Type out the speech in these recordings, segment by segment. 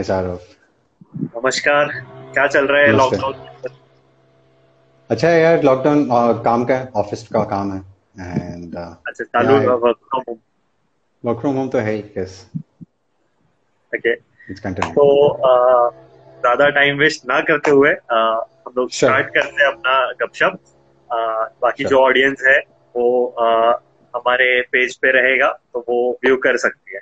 हाय सारव नमस्कार क्या चल रहा है लॉकडाउन अच्छा है यार लॉकडाउन काम का है ऑफ़िस का काम है एंड अच्छा चालू work from home work from home तो है ही यस ओके इट्स कंटिन्यू तो ज़्यादा टाइम वेस्ट ना करते हुए हम लोग Sure. स्टार्ट करते हैं अपना गपशप। बाकी Sure. जो ऑडियंस है वो हमारे पेज पे रहेगा तो वो व्यू कर सकती है।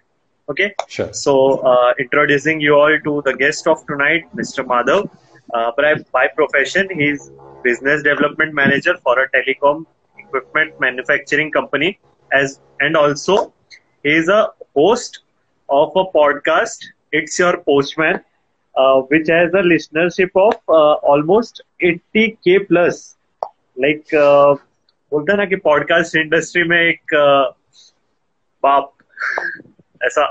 Okay sure So, uh, introducing you all to the guest of tonight, Mr. Madhav. Uh, by, by profession, he's business development manager for a telecom equipment manufacturing company, as and also he is a host of a podcast. It's your postman, uh, which has a listenership of uh, almost 80k plus. Like uh, बोलते हैं ना कि podcast industry में एक uh, बाप ऐसा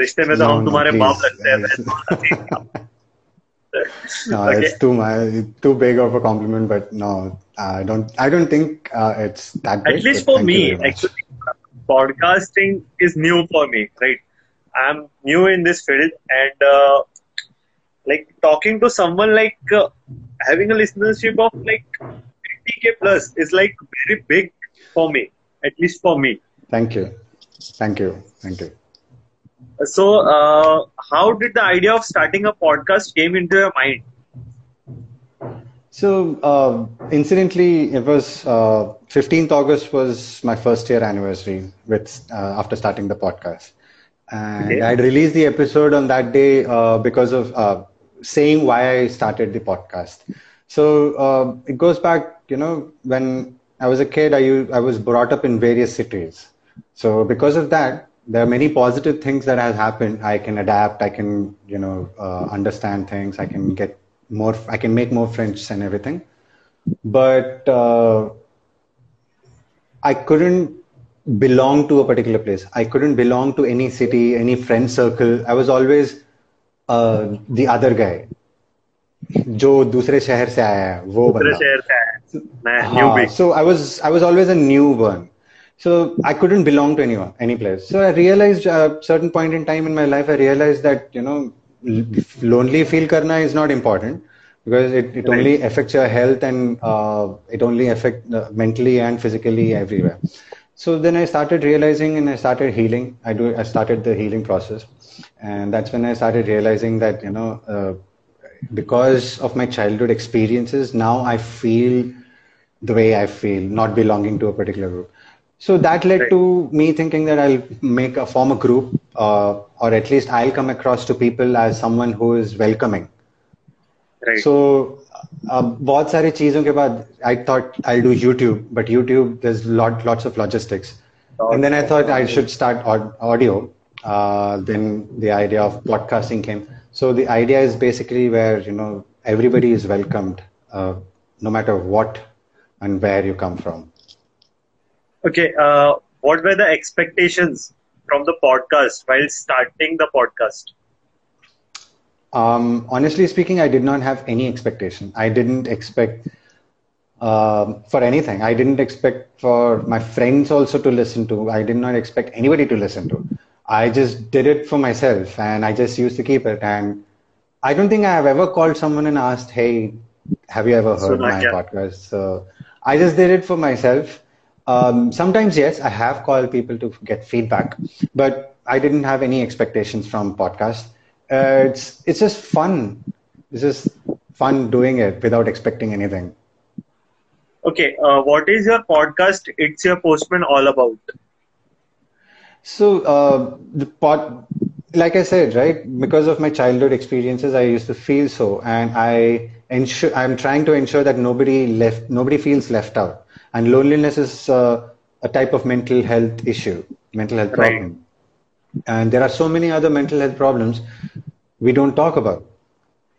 रिश्ते में तो हम तुम्हारे बाप लगते हैं वैसे। No, Okay. it's too much, too big of a compliment, but no, I don't. I don't think uh, it's that big. At least but for thank me, you very much. actually, podcasting is new for me, right? I'm new in this field, and uh, like talking to someone like uh, having a listenership of like 80k plus is like very big for me, at least for me. Thank you, thank you, thank you. So, uh, how did the idea of starting a podcast came into your mind? So, uh, incidentally, it was uh, 15th August was my first year anniversary with uh, after starting the podcast, and Okay. I'd released the episode on that day uh, because of uh, saying why I started the podcast. So uh, it goes back, you know, when I was a kid, I I was brought up in various cities. So because of that, there are many positive things that have happened. I can adapt. I can, you know, uh, understand things. I can get more. I can make more friends and everything. But uh, I couldn't belong to a particular place. I couldn't belong to any city, any friend circle. I was always uh, the other guy. जो दूसरे शहर से आया है वो दूसरे बंदा शहर का है मैं हाँ, newbie. so I was I was always a new one. So I couldn't belong to anyone, any place. So I realized at a certain point in time in my life, I realized that you know, lonely feel karna is not important because it, it only affects your health and uh, it only affects uh, mentally and physically everywhere. So then I started realizing and I started healing. I do I started the healing process, and that's when I started realizing that you know. Uh, because of my childhood experiences, now I feel the way I feel, not belonging to a particular group. So that led Right. to me thinking that I'll make a form a group, uh, or at least I'll come across to people as someone who is welcoming. Right. So uh, बहुत सारी चीजों के बाद I thought I'll do YouTube, but YouTube there's lot lots of logistics, and then I thought I should start aud- audio. Uh, then the idea of podcasting came. So the idea is basically where you know everybody is welcomed, uh, no matter what and where you come from. Okay, uh, what were the expectations from the podcast while starting the podcast? Um, honestly speaking, I did not have any expectation. I didn't expect um, for anything. I didn't expect for my friends also to listen to. I did not expect anybody to listen to. I just did it for myself and I just used to keep it. And I don't think I have ever called someone and asked, Hey, have you ever heard my Sunakya. podcast? So I just did it for myself. Um, sometimes, yes, I have called people to get feedback, but I didn't have any expectations from podcast. Uh, it's it's just fun. It's just fun doing it without expecting anything. Okay, uh, what is your podcast? It's your postman all about. So uh, the pot, like I said, right? Because of my childhood experiences, I used to feel so, and I ensure I'm trying to ensure that nobody left, nobody feels left out. And loneliness is uh, a type of mental health issue, mental health Right. problem, and there are so many other mental health problems we don't talk about.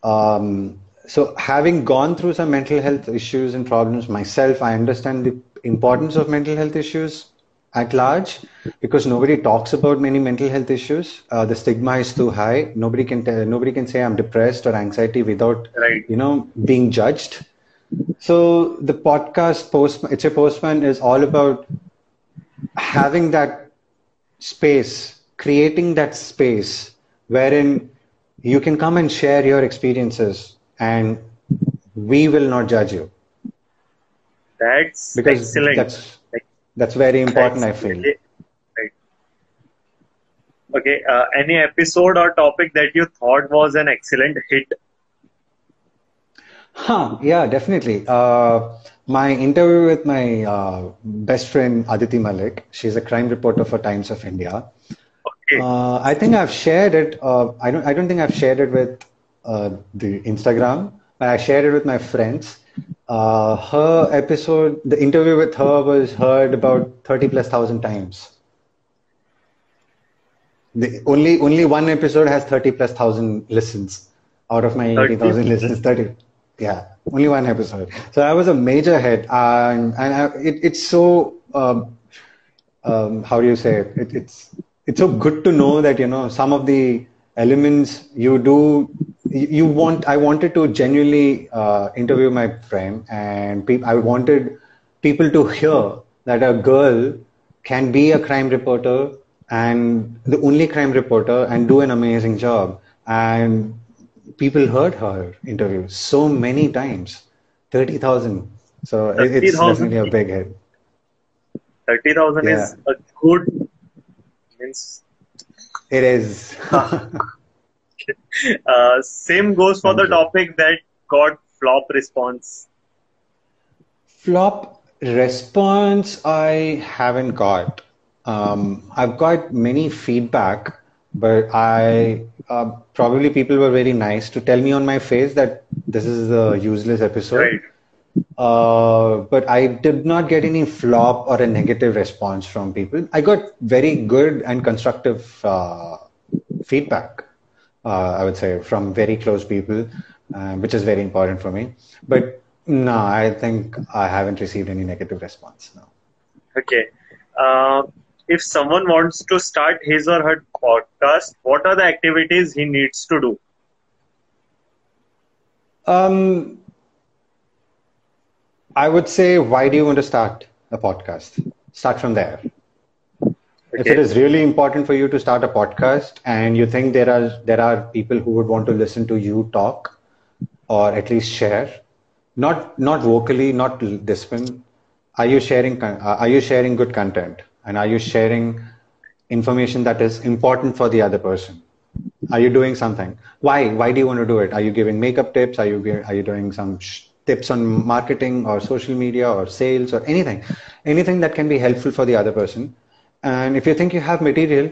Um, so having gone through some mental health issues and problems myself, I understand the importance of mental health issues at large because nobody talks about many mental health issues. Uh, the stigma is too high. Nobody can tell, nobody can say I'm depressed or anxiety without Right. you know being judged. So the podcast post it's a postman is all about having that space, creating that space wherein you can come and share your experiences and we will not judge you That's because excellent. that's that's very important i feel Right. Okay. Uh, any episode or topic that you thought was an excellent hit? Huh, yeah, definitely. Uh, my interview with my uh, best friend Aditi Malik, she's a crime reporter for Times of India. Okay. Uh, I think I've shared it. Uh, I don't. I don't think I've shared it with uh, the Instagram, but I shared it with my friends. Uh, her episode, the interview with her was heard about thirty plus thousand times. The only only one episode has thirty plus thousand listens out of my eighty thousand listens. Thirty, yeah, only one episode. So I was a major hit, and and I, it, it's so. Um, um, how do you say it? it? It's it's so good to know that you know some of the elements you do. You you want. I wanted to genuinely uh, interview my friend, and pe- I wanted people to hear that a girl can be a crime reporter and the only crime reporter and do an amazing job. And people heard her interview so many times, thirty thousand. So it- it's 30,000? definitely a big hit. Thirty thousand Yeah. is a good means. It is. Uh, same goes for the topic that got flop response. Flop response I haven't got. Um, I've got many feedback, but I uh, probably people were very nice to tell me on my face that this is a useless episode. Right. Uh, but I did not get any flop or a negative response from people. I got very good and constructive uh, feedback, uh, I would say, from very close people, uh, which is very important for me. But no, I think I haven't received any negative response. No. Okay. If someone wants to start his or her podcast, what are the activities he needs to do? Um, I would say, why do you want to start a podcast? Start from there. If it is really important for you to start a podcast and you think there are there are people who would want to listen to you talk or at least share, not not vocally, not this one, are you sharing are you sharing good content and are you sharing information that is important for the other person? Are you doing something? Why? Why do you want to do it? Are you giving makeup tips? Are you are you doing some sh- tips on marketing or social media or sales or anything? Anything that can be helpful for the other person. And if you think you have material,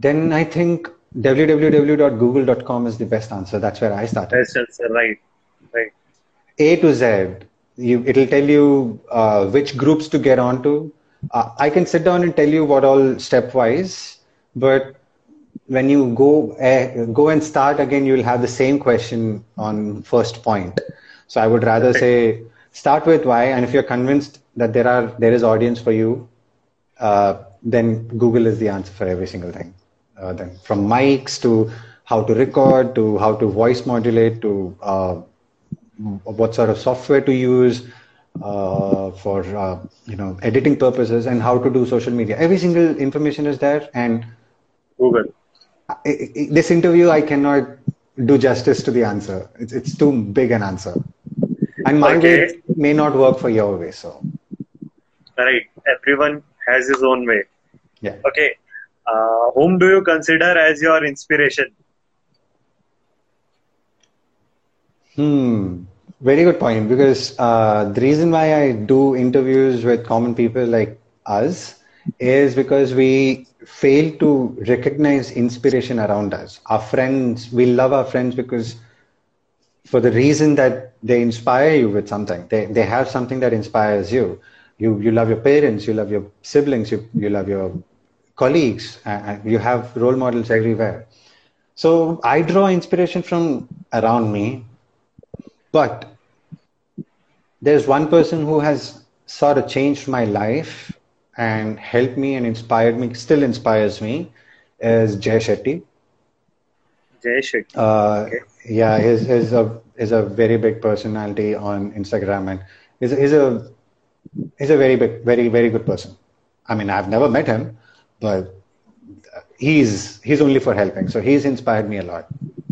then I think www.google.com is the best answer. That's where I started. Yes, yes, right. Right. A to Z. You, it'll tell you uh, which groups to get onto. Uh, I can sit down and tell you what all stepwise, but when you go uh, go and start again, you'll have the same question on first point. So I would rather say start with why, and if you're convinced that there are there is audience for you, uh, then Google is the answer for every single thing. Uh, then from mics to how to record to how to voice modulate to uh, what sort of software to use uh, for uh, you know editing purposes and how to do social media. Every single information is there, and Google. I, I, this interview I cannot do justice to the answer. It's it's too big an answer, and my Okay. way may not work for your way. So Right. Everyone has his own way. yeah. Okay. Uh, whom do you consider as your inspiration? Hmm. Very good point. Because uh, the reason why I do interviews with common people like us is because we fail to recognize inspiration around us. Our friends, we love our friends because for the reason that they inspire you with something. They, they have something that inspires you. You, you love your parents, you love your siblings, you, you love your colleagues, and you have role models everywhere. So I draw inspiration from around me, but there's one person who has sort of changed my life and helped me and inspired me, still inspires me, is Jay Shetty. Jay Shetty. Uh, Okay. Yeah, he's, he's a he's a very big personality on Instagram, and he's, he's a he's a very big, very very good person. I mean, I've never met him, but he's he's only for helping. So he's inspired me a lot.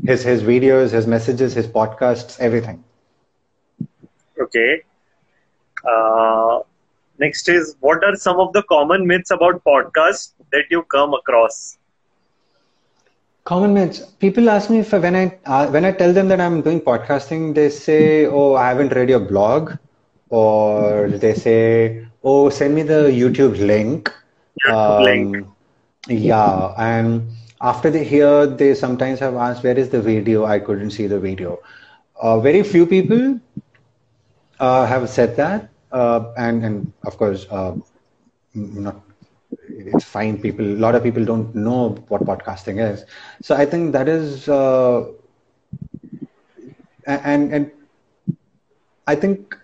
his his videos, his messages, his podcasts, everything. Okay. Uh, next is what are some of the common myths about podcasts that you come across? Common myths. People ask me if when I uh, when I tell them that I'm doing podcasting, they say, "Oh, I haven't read your blog," or they say, "Oh, send me the YouTube link." YouTube link. Um, yeah, and after they hear, they sometimes have asked, "Where is the video?" I couldn't see the video. Uh, very few people uh, have said that, uh, and and of course, uh, not. It's fine. People, a lot of people don't know what podcasting is. So I think that is, uh, and and I think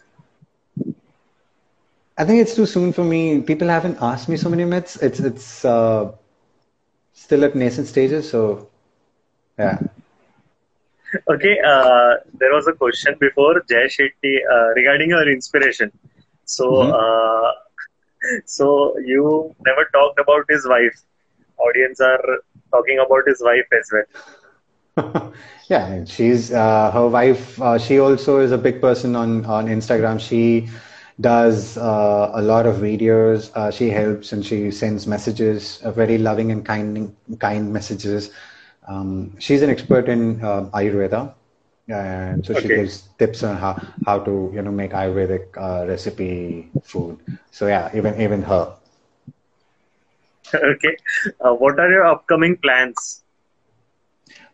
I think it's too soon for me. People haven't asked me so many myths. It's it's uh, still at nascent stages. So, yeah. Okay, uh, there was a question before Jay Shetty uh, regarding your inspiration. So, uh, so you never talked about his wife. Audience are talking about his wife as well. yeah, she's uh, her wife. Uh, she also is a big person on on Instagram. She does uh, a lot of videos. Uh, she helps and she sends messages, uh, very loving and kind kind messages. Um, she's an expert in uh, Ayurveda, and so she gives tips on how how to you know make Ayurvedic uh, recipe food. So yeah, even even her. okay, uh, what are your upcoming plans?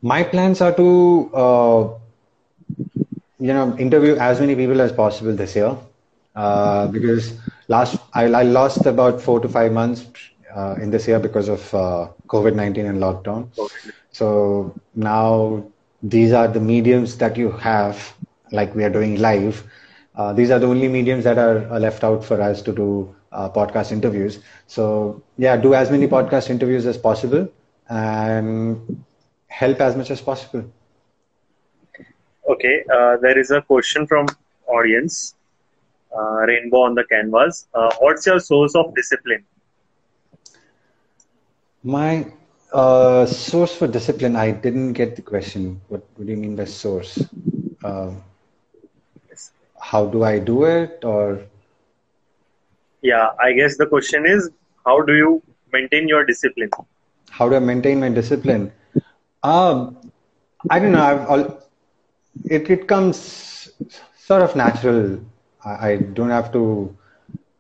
My plans are to uh, you know interview as many people as possible this year uh, because last I, I lost about four to five months uh, in this year because of uh, COVID nineteen and lockdown. So now these are the mediums that you have, like we are doing live. Uh, these are the only mediums that are, are left out for us to do uh, podcast interviews. So yeah, do as many podcast interviews as possible and help as much as possible. Okay, uh, there is a question from audience. Uh, Rainbow on the canvas. Uh, what's your source of discipline? My uh, source for discipline, I didn't get the question. What, what do you mean by source? Um how do I do it? Or Yeah, I guess the question is how do you maintain your discipline? how do I maintain my discipline? Um, I don't know. I've all, it it comes sort of natural. I, I don't have to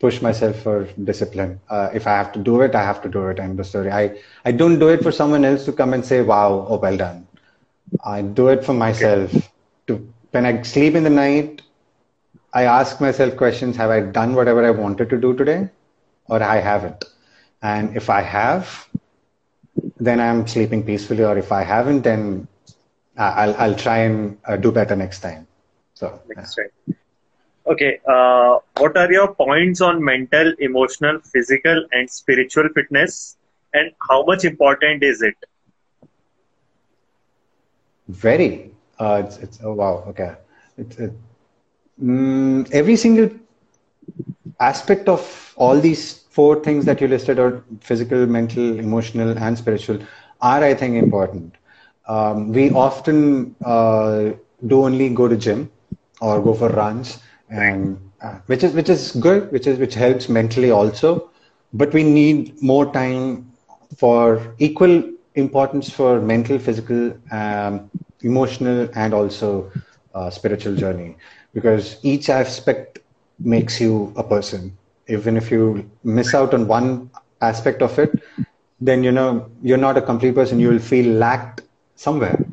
push myself for discipline. Uh, if I have to do it, I have to do it. End of story. I I don't do it for someone else to come and say, "Wow, oh well done." I do it for myself. To when I sleep in the night, I ask myself questions: Have I done whatever I wanted to do today, or I haven't? And if I have, then I'm sleeping peacefully. Or if I haven't, then I- I'll I'll try and uh, do better next time. So yeah. Next time. Okay, uh, what are your points on mental, emotional, physical, and spiritual fitness, and how much important is it? very. Uh, it's it's oh wow okay. It's it, mm, every single aspect of all these four things that you listed are physical, mental, emotional, and spiritual are I think important. Um, we often uh, do only go to gym or go for runs, and uh, which is which is good, which is which helps mentally also. But we need more time for equal importance for mental, physical, um, emotional, and also uh, spiritual journey because each aspect makes you a person. Even if you miss out on one aspect of it, then you know you're not a complete person. You will feel lacked somewhere.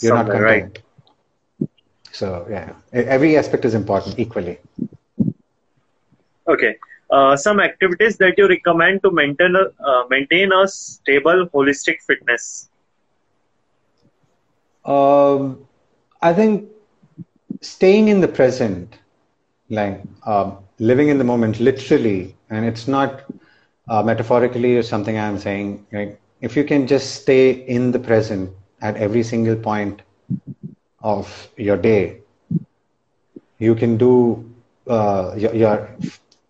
You're not Somewhere, right. So yeah, every aspect is important equally. Okay, uh, some activities that you recommend to maintain a, uh, maintain a stable, holistic fitness. Um, I think staying in the present, like um, living in the moment, literally, and it's not uh, metaphorically or something I'm saying. Like, if you can just stay in the present at every single point of your day, you can do uh, your, your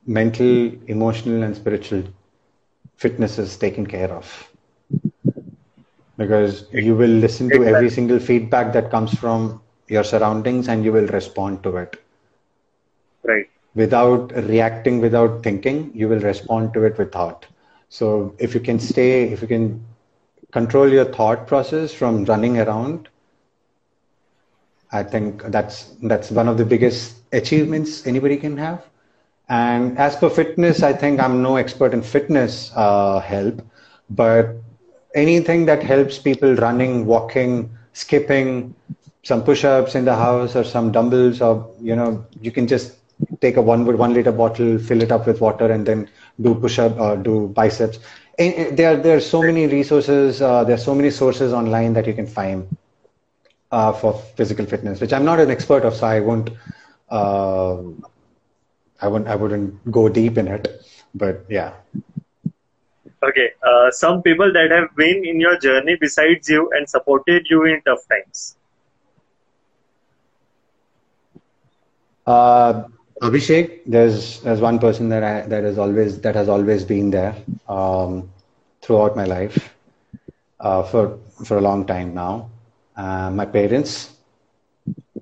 mental, emotional, and spiritual fitness is taken care of. because you will listen to every single feedback that comes from your surroundings and you will respond to it. Right. Without reacting, without thinking, you will respond to it with thought. So if you can stay, if you can control your thought process from running around, I think that's that's one of the biggest achievements anybody can have. And as per fitness, I think I'm no expert in fitness uh, help, but anything that helps people running, walking, skipping, some push-ups in the house or some dumbbells or you know you can just take a one one liter bottle fill it up with water and then do push-up or do biceps and there there are so many resources uh, there are so many sources online that you can find uh, for physical fitness which i'm not an expert of so i won't uh, i wouldn't i wouldn't go deep in it but yeah Okay. Uh, some people that have been in your journey besides you and supported you in tough times. Uh, Abhishek, there's there's one person that I that has always that has always been there um, throughout my life uh, for for a long time now. Uh, my parents,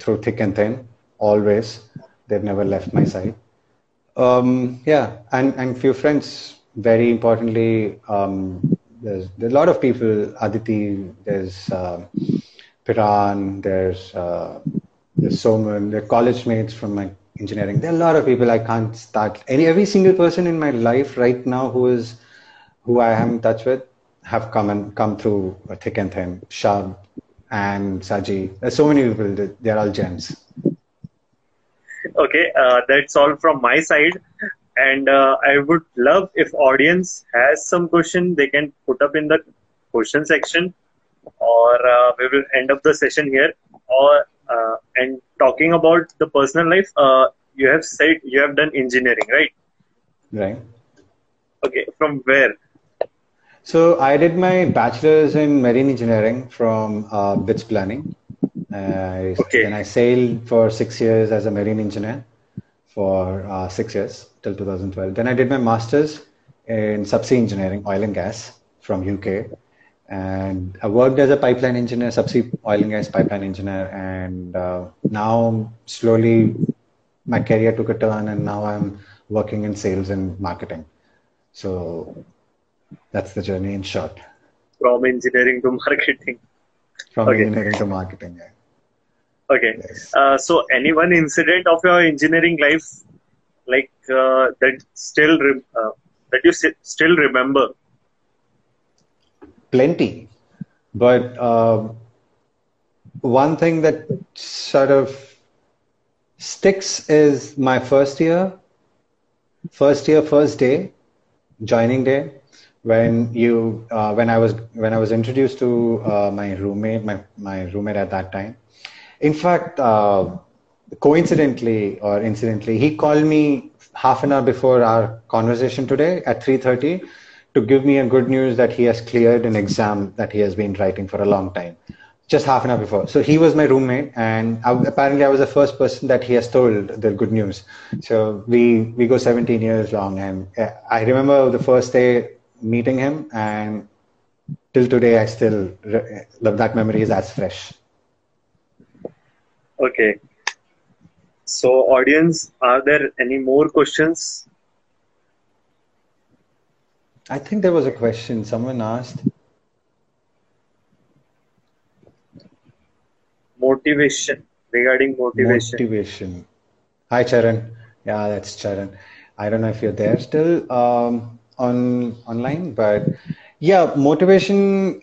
through thick and thin, always they've never left my side. Um, yeah, and and few friends very importantly, um, there's, there's a lot of people, Aditi, there's uh, Piran, there's, uh, there's Soman, they're college mates from my engineering. There are a lot of people I can't start. Any Every single person in my life right now who is, who I am in touch with have come and come through thick and thin. Shab and Saji. There's so many people, they're all gems. Okay, uh, that's all from my side and uh, i would love if audience has some question they can put up in the question section or uh, we will end up the session here or uh, and talking about the personal life uh, you have said you have done engineering right right okay from where so i did my bachelor's in marine engineering from uh, BITS Pilani uh, okay. and i sailed for six years as a marine engineer for uh, six years till 2012. Then I did my master's in subsea engineering, oil and gas from UK. And I worked as a pipeline engineer, subsea oil and gas pipeline engineer. And uh, now slowly my career took a turn and now I'm working in sales and marketing. So that's the journey in short. From engineering to marketing. From okay. engineering to marketing, yeah. Okay. Yes. Uh, so, any one incident of your engineering life, like uh, that, still re- uh, that you still remember? Plenty, but uh, one thing that sort of sticks is my first year, first year, first day, joining day when you uh, when I was when I was introduced to uh, my roommate, my my roommate at that time, in fact, uh, coincidentally or incidentally, he called me half an hour before our conversation today at 3.30 to give me a good news that he has cleared an exam that he has been writing for a long time just half an hour before. So he was my roommate and I, apparently i was the first person that he has told the good news. So we we go 17 years long and uh, i remember the first day meeting him and till today i still love that memory is as fresh Okay. So, audience, are there any more questions? I think there was a question someone asked. Motivation regarding motivation. Motivation. Hi, Charan. Yeah, that's Charan. I don't know if you're there still um, on online, but yeah, motivation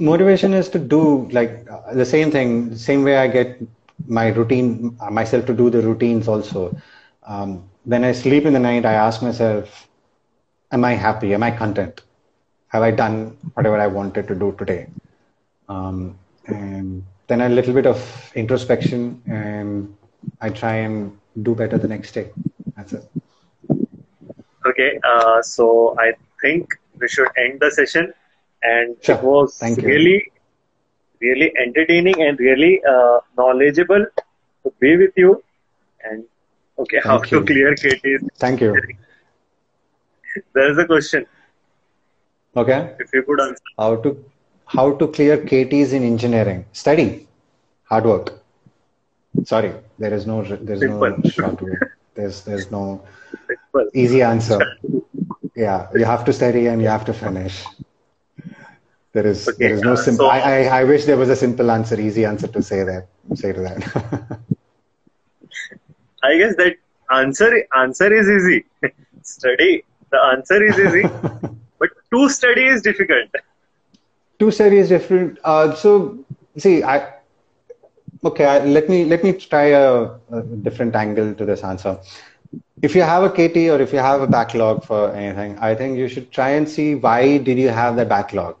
motivation is to do like the same thing same way i get my routine myself to do the routines also. Um, when i sleep in the night i ask myself am i happy? Am i content? Have i done whatever i wanted to do today? Um, and then a little bit of introspection and i try and do better the next day. That's it okay uh, so i think we should end the session and sure. it was Thank really you. really entertaining and really uh, knowledgeable to be with you and okay Thank how you. to clear KT Thank you. there is a question. Okay. If you could answer. How to how to clear KTs in engineering. Study, hard work. Sorry, there is no there's no short way. There's there's no easy answer. Yeah, you have to study and you have to finish. There is okay, there is no uh, simple. So, I, I I wish there was a simple answer, easy answer to say that say to that. I guess that answer answer is easy. study. The answer is easy, but to study is difficult. To study is different. Uh, so see, I okay. I, let me let me try a, a different angle to this answer. If you have a KT or if you have a backlog for anything, I think you should try and see why did you have that backlog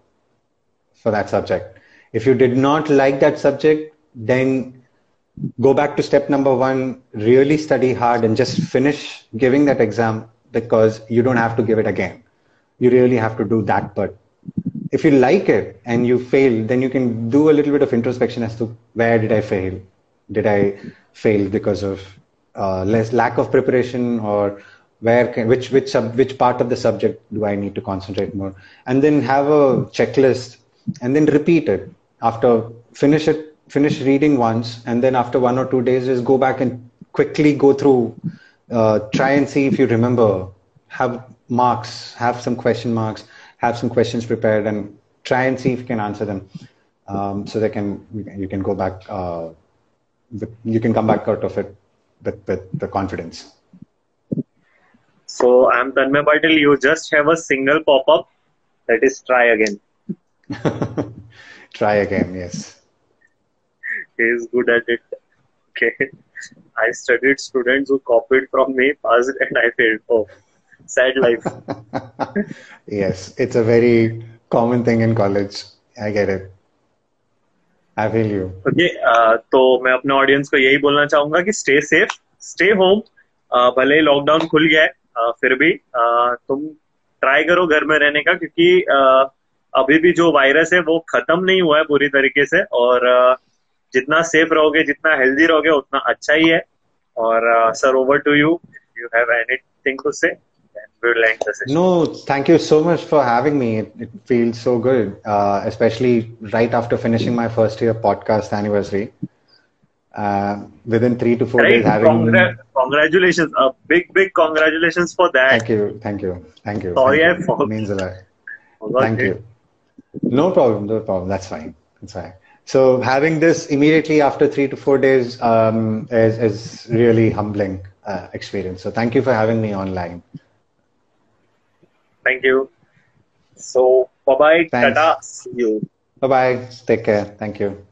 for that subject. If you did not like that subject, then go back to step number one, really study hard and just finish giving that exam because you don't have to give it again. You really have to do that But If you like it and you fail, then you can do a little bit of introspection as to where did I fail? Did I fail because of uh, less lack of preparation or where can, which which sub, which part of the subject do I need to concentrate more? And then have a checklist and then repeat it after finish it finish reading once and then after one or two days just go back and quickly go through uh, try and see if you remember have marks have some question marks have some questions prepared and try and see if you can answer them um, so they can you can go back uh, you can come back out of it with, with the confidence so i'm tanmay patil you just have a single pop-up that is try again try again yes is good at it. Okay. I studied students who copied from me, passed, and I failed. Oh, sad life. yes, it's a very common thing in college. I get it. I feel you. Okay, uh, तो मैं अपने audience को यही बोलना चाहूँगा कि stay safe stay home भले ही lockdown खुल गया है uh, फिर भी uh, तुम ट्राई करो घर में रहने का क्योंकि uh, अभी भी जो वायरस है वो खत्म नहीं हुआ है पूरी तरीके से और uh, जितना सेफ़ रहोगे जितना हेल्दी रहोगे उतना अच्छा ही है और sir over to you you have anything to say No, thank you so much for having me. It, it feels so good, uh, especially right after finishing my first year podcast anniversary. Uh, within three to four right. days, having Congra- congratulations, a big, big congratulations for that. Thank you, thank you, thank you. Sorry, thank you. It means a lot. Thank you. No problem, no problem. That's fine. That's fine. So having this immediately after three to four days um, is, is really humbling uh, experience. So thank you for having me online. Thank you. So bye bye. Tata. See you. Bye bye. Take care. Thank you.